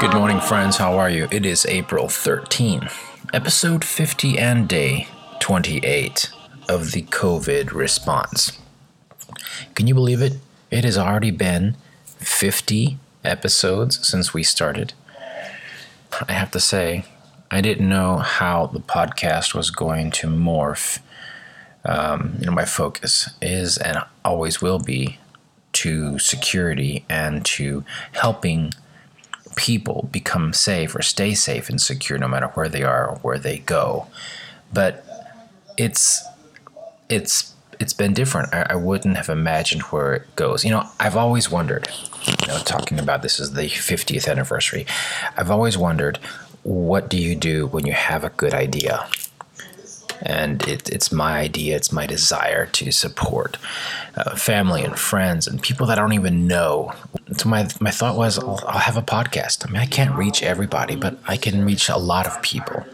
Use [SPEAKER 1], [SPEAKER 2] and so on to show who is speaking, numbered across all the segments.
[SPEAKER 1] Good morning, friends. How are you? It is April 13, episode 50 and day 28 of the COVID response. Can you believe it? It has already been 50 episodes since we started. I have to say, I didn't know how the podcast was going to morph. Um, you know, my focus is and always will be to security and to helping people become safe or stay safe and secure no matter where they are or where they go. But it's it's it's been different. I, I, wouldn't have imagined where it goes. You know, I've always wondered, you know, talking about this is the 50th anniversary. I've always wondered, what do you do when you have a good idea? and it, it's my idea, it's my desire to support uh, family and friends and people that I don't even know. So my my thought was, I'll, I'll have a podcast. I mean, I can't reach everybody, but I can reach a lot of people,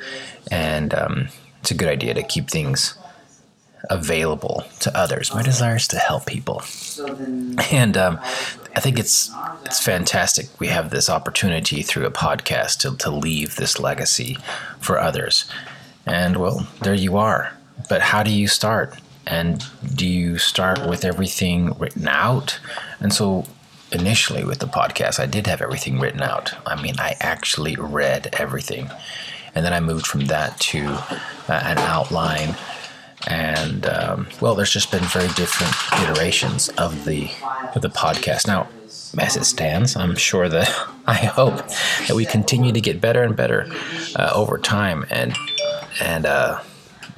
[SPEAKER 1] and um, it's a good idea to keep things available to others. My desire is to help people, and um, I think it's it's fantastic. We have this opportunity through a podcast to to leave this legacy for others. And well, there you are. But how do you start? And do you start with everything written out? And so initially with the podcast, I did have everything written out. I mean, I actually read everything. And then I moved from that to uh, an outline. And um, well, there's just been very different iterations of the of the podcast. Now, as it stands, I'm sure that I hope that we continue to get better and better uh, over time. And and uh,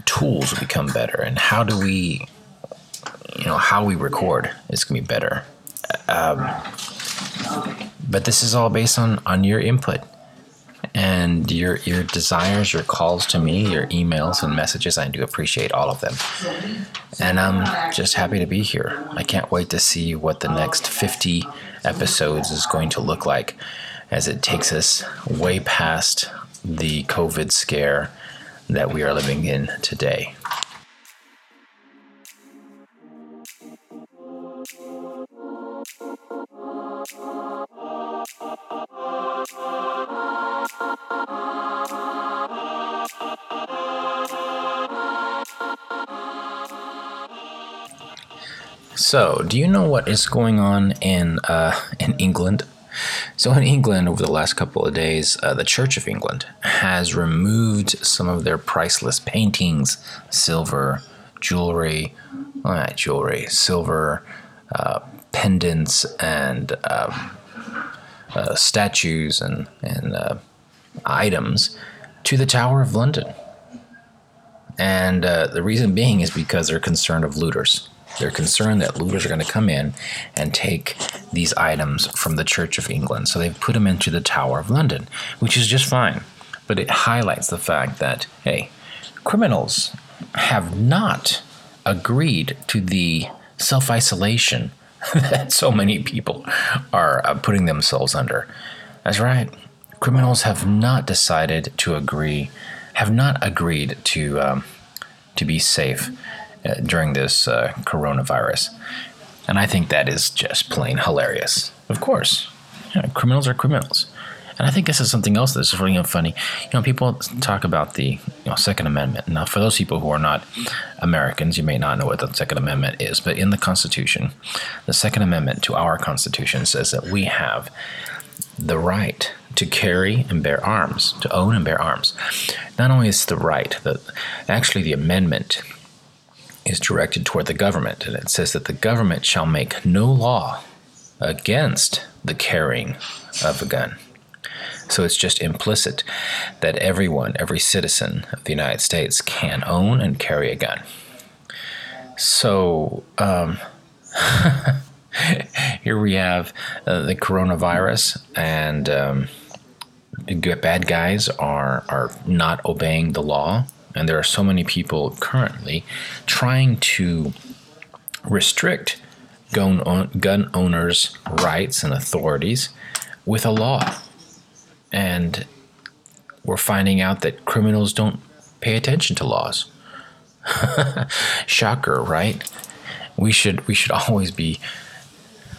[SPEAKER 1] tools become better and how do we you know how we record is to be better um, but this is all based on on your input and your your desires your calls to me your emails and messages i do appreciate all of them and i'm just happy to be here i can't wait to see what the next 50 episodes is going to look like as it takes us way past the covid scare that we are living in today. So, do you know what is going on in uh, in England? So, in England, over the last couple of days, uh, the Church of England has removed some of their priceless paintings, silver, jewelry, not jewelry, silver, uh, pendants, and um, uh, statues and, and uh, items to the Tower of London. And uh, the reason being is because they're concerned of looters. They're concerned that looters are going to come in and take these items from the Church of England. So they've put them into the Tower of London, which is just fine. But it highlights the fact that, hey, criminals have not agreed to the self isolation that so many people are uh, putting themselves under. That's right. Criminals have not decided to agree, have not agreed to um, to be safe during this uh, coronavirus. And I think that is just plain hilarious. Of course, you know, criminals are criminals. And I think this is something else that's really funny. You know, people talk about the you know, Second Amendment. Now, for those people who are not Americans, you may not know what the Second Amendment is, but in the Constitution, the Second Amendment to our Constitution says that we have the right to carry and bear arms, to own and bear arms. Not only is the right, but actually the amendment is directed toward the government, and it says that the government shall make no law against the carrying of a gun. So it's just implicit that everyone, every citizen of the United States can own and carry a gun. So um, here we have uh, the coronavirus, and um, bad guys are, are not obeying the law and there are so many people currently trying to restrict gun, gun owners' rights and authorities with a law. And we're finding out that criminals don't pay attention to laws. Shocker, right? We should we should always be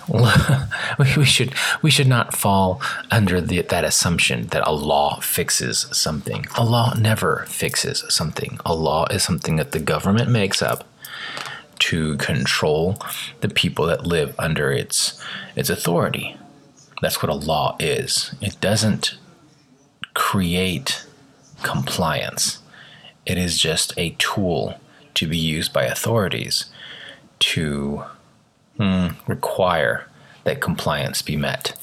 [SPEAKER 1] we should we should not fall under the, that assumption that a law fixes something. A law never fixes something. A law is something that the government makes up to control the people that live under its its authority. That's what a law is. It doesn't create compliance. It is just a tool to be used by authorities to mm, require that compliance be met.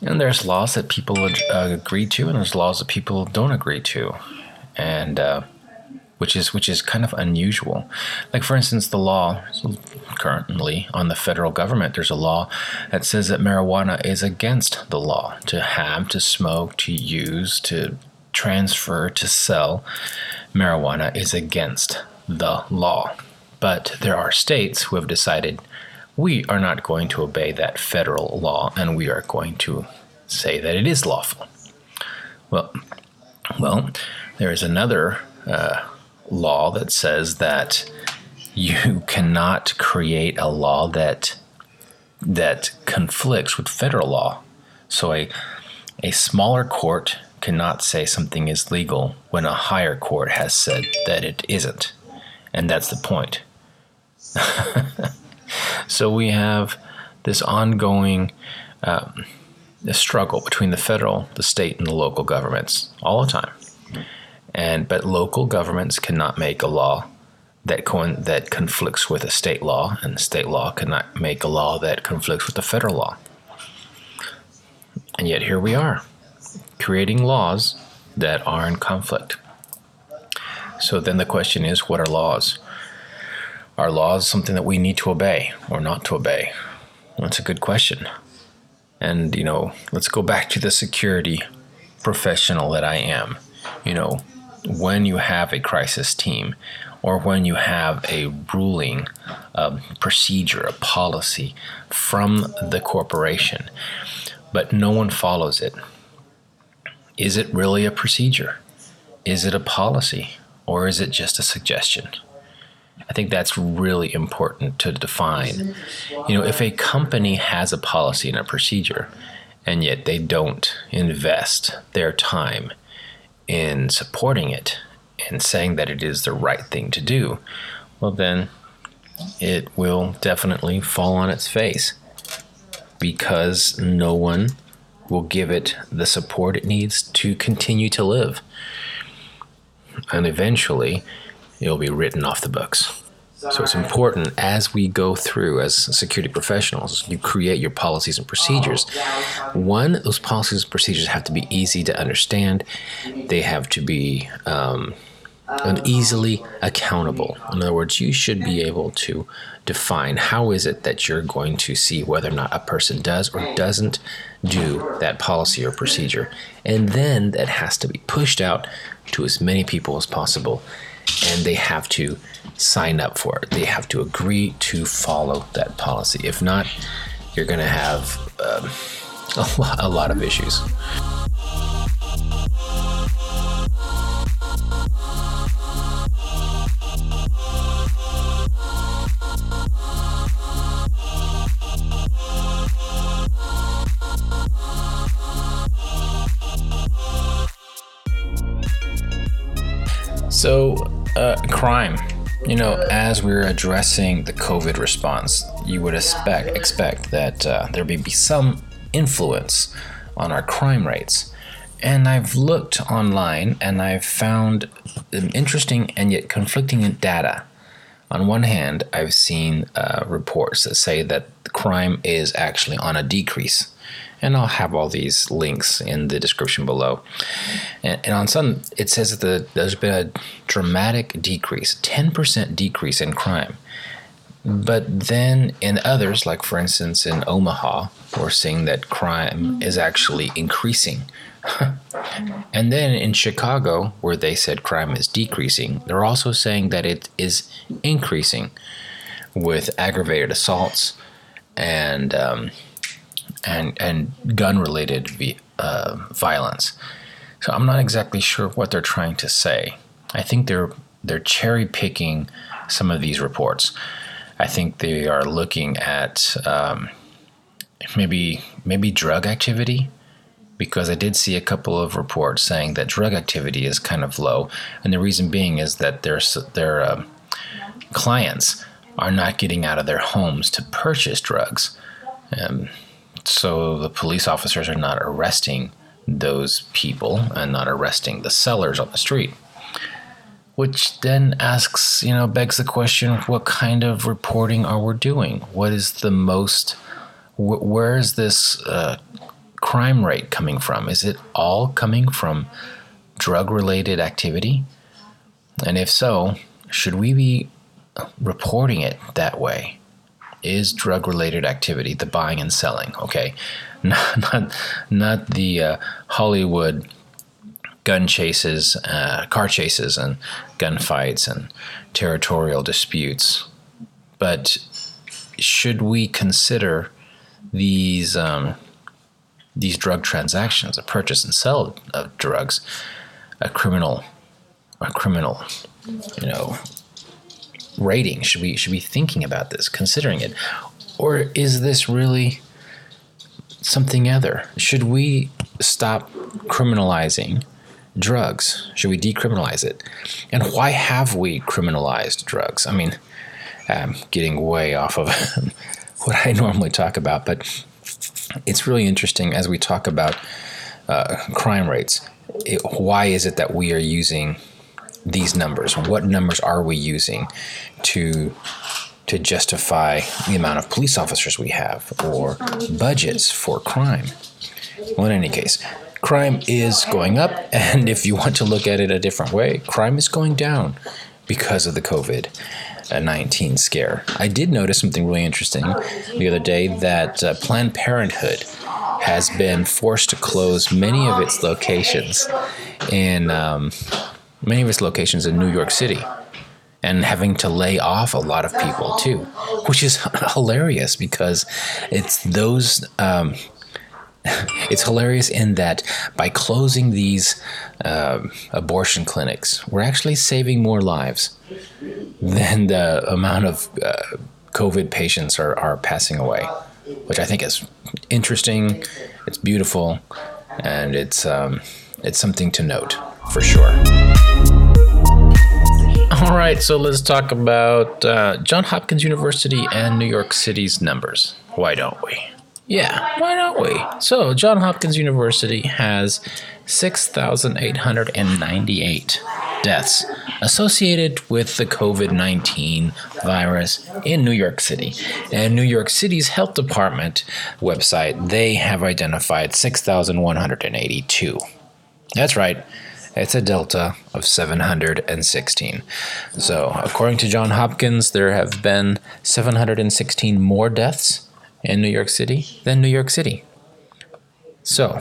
[SPEAKER 1] And there's laws that people uh, agree to, and there's laws that people don't agree to, and uh, which is which is kind of unusual. Like for instance, the law currently on the federal government, there's a law that says that marijuana is against the law to have, to smoke, to use, to transfer, to sell. Marijuana is against the law. But there are states who have decided we are not going to obey that federal law and we are going to say that it is lawful. Well, well, there is another uh, law that says that you cannot create a law that that conflicts with federal law. So a a smaller court cannot say something is legal when a higher court has said that it isn't. And that's the point. so we have this ongoing um, struggle between the federal, the state, and the local governments all the time. And but local governments cannot make a law that co- that conflicts with a state law, and the state law cannot make a law that conflicts with the federal law. And yet here we are, creating laws that are in conflict. So then the question is, what are laws? Are laws something that we need to obey or not to obey? That's a good question. And, you know, let's go back to the security professional that I am. You know, when you have a crisis team or when you have a ruling, a procedure, a policy from the corporation, but no one follows it, is it really a procedure? Is it a policy? Or is it just a suggestion? I think that's really important to define. You know, if a company has a policy and a procedure, and yet they don't invest their time in supporting it and saying that it is the right thing to do, well, then it will definitely fall on its face because no one will give it the support it needs to continue to live. And eventually, it'll be written off the books. So it's important as we go through as security professionals, you create your policies and procedures. One, those policies and procedures have to be easy to understand. They have to be um, easily accountable. In other words, you should be able to define how is it that you're going to see whether or not a person does or doesn't do that policy or procedure. And then that has to be pushed out to as many people as possible and they have to sign up for it. They have to agree to follow that policy. If not, you're going to have um, a, lot, a lot of issues. So, uh, crime. You know, as we're addressing the COVID response, you would expect expect that uh, there may be some influence on our crime rates. And I've looked online and I've found interesting and yet conflicting data. On one hand, I've seen uh, reports that say that crime is actually on a decrease and I'll have all these links in the description below. And, and on some, it says that the, there's been a dramatic decrease, 10% decrease in crime. But then in others, like for instance in Omaha, we're seeing that crime is actually increasing. and then in Chicago, where they said crime is decreasing, they're also saying that it is increasing with aggravated assaults and um, and and gun related uh, violence. So I'm not exactly sure what they're trying to say. I think they're they're cherry picking some of these reports. I think they are looking at um, maybe maybe drug activity because I did see a couple of reports saying that drug activity is kind of low, and the reason being is that their their uh, clients are not getting out of their homes to purchase drugs, um, so the police officers are not arresting those people and not arresting the sellers on the street. Which then asks, you know, begs the question what kind of reporting are we doing? What is the most, wh- where is this uh, crime rate coming from? Is it all coming from drug related activity? And if so, should we be reporting it that way? Is drug related activity the buying and selling? Okay, not not, not the uh, Hollywood gun chases, uh, car chases, and gunfights and territorial disputes. But should we consider these um, these drug transactions, a purchase and sell of drugs, a criminal, a criminal, you know, rating? Should we should be thinking about this, considering it, or is this really something other? Should we stop criminalizing drugs? Should we decriminalize it? And why have we criminalized drugs? I mean, I'm getting way off of what I normally talk about, but it's really interesting as we talk about uh, crime rates. It, why is it that we are using these numbers? What numbers are we using to to justify the amount of police officers we have or budgets for crime? Well, in any case, crime is going up, and if you want to look at it a different way, crime is going down because of the COVID 19 scare. I did notice something really interesting the other day that uh, Planned Parenthood has been forced to close many of its locations in um, many of its locations in New York City. And having to lay off a lot of people too, which is hilarious because it's those um, it's hilarious in that by closing these um, abortion clinics, we're actually saving more lives than the amount of uh, COVID patients are, are passing away, which I think is interesting. It's beautiful, and it's um, it's something to note for sure. All right, so let's talk about uh, John Hopkins University and New York City's numbers. Why don't we? Yeah, why don't we? So, John Hopkins University has 6,898 deaths associated with the COVID 19 virus in New York City. And New York City's health department website, they have identified 6,182. That's right. It's a delta of 716. So, according to John Hopkins, there have been 716 more deaths in New York City than New York City. So,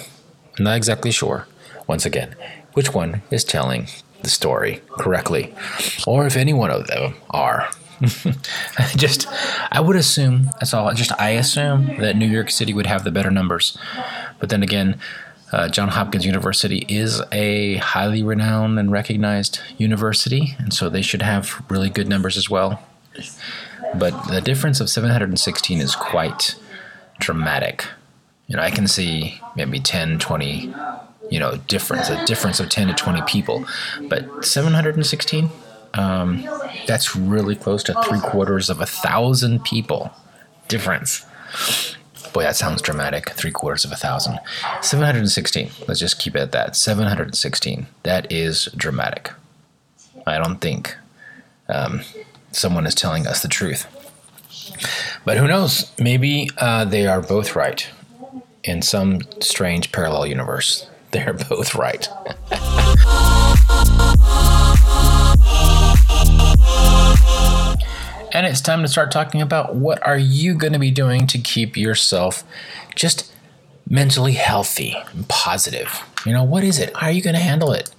[SPEAKER 1] I'm not exactly sure, once again, which one is telling the story correctly, or if any one of them are. just, I would assume, that's all, just I assume that New York City would have the better numbers. But then again, uh, John Hopkins University is a highly renowned and recognized university, and so they should have really good numbers as well. But the difference of 716 is quite dramatic. You know, I can see maybe 10, 20, you know, difference, a difference of 10 to 20 people. But 716, um, that's really close to three quarters of a thousand people difference. Boy, that sounds dramatic. Three quarters of a thousand. 716. Let's just keep it at that. 716. That is dramatic. I don't think um, someone is telling us the truth. But who knows? Maybe uh, they are both right. In some strange parallel universe, they're both right. and it's time to start talking about what are you going to be doing to keep yourself just mentally healthy and positive. You know, what is it? How are you going to handle it?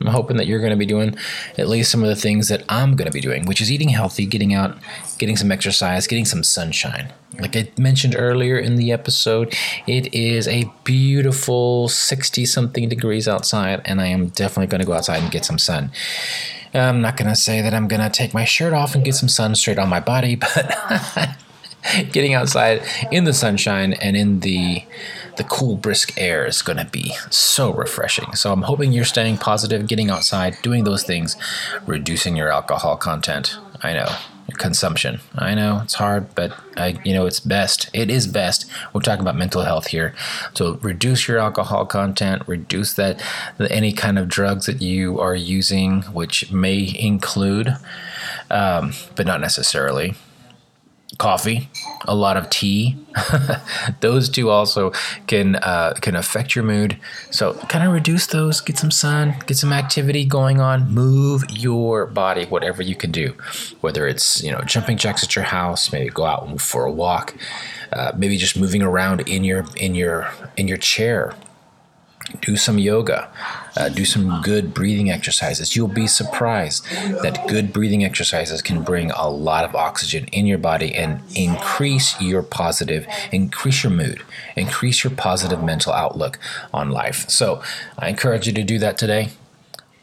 [SPEAKER 1] I'm hoping that you're going to be doing at least some of the things that I'm going to be doing, which is eating healthy, getting out, getting some exercise, getting some sunshine. Like I mentioned earlier in the episode, it is a beautiful 60 something degrees outside, and I am definitely going to go outside and get some sun. I'm not going to say that I'm going to take my shirt off and get some sun straight on my body, but getting outside in the sunshine and in the the cool brisk air is going to be so refreshing. So i'm hoping you're staying positive getting outside doing those things reducing your alcohol content. I know consumption. I know it's hard but i you know it's best it is best. We're talking about mental health here. So reduce your alcohol content reduce that any kind of drugs that you are using which may include um, but not necessarily coffee, a lot of tea. those two also can uh, can affect your mood. So kind of reduce those. Get some sun. Get some activity going on. Move your body, whatever you can do. Whether it's you know jumping jacks at your house, maybe go out for a walk, uh, maybe just moving around in your in your in your chair do some yoga, uh, do some good breathing exercises. You'll be surprised that good breathing exercises can bring a lot of oxygen in your body and increase your positive, increase your mood, increase your positive mental outlook on life. So I encourage you to do that today.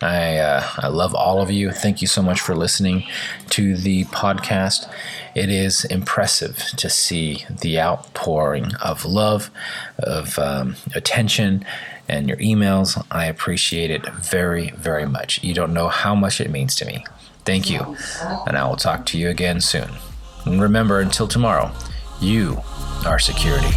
[SPEAKER 1] I, uh, I love all of you. Thank you so much for listening to the podcast. It is impressive to see the outpouring of love, of um, attention, and your emails. I appreciate it very, very much. You don't know how much it means to me. Thank you, and I will talk to you again soon. And remember, until tomorrow, you are security.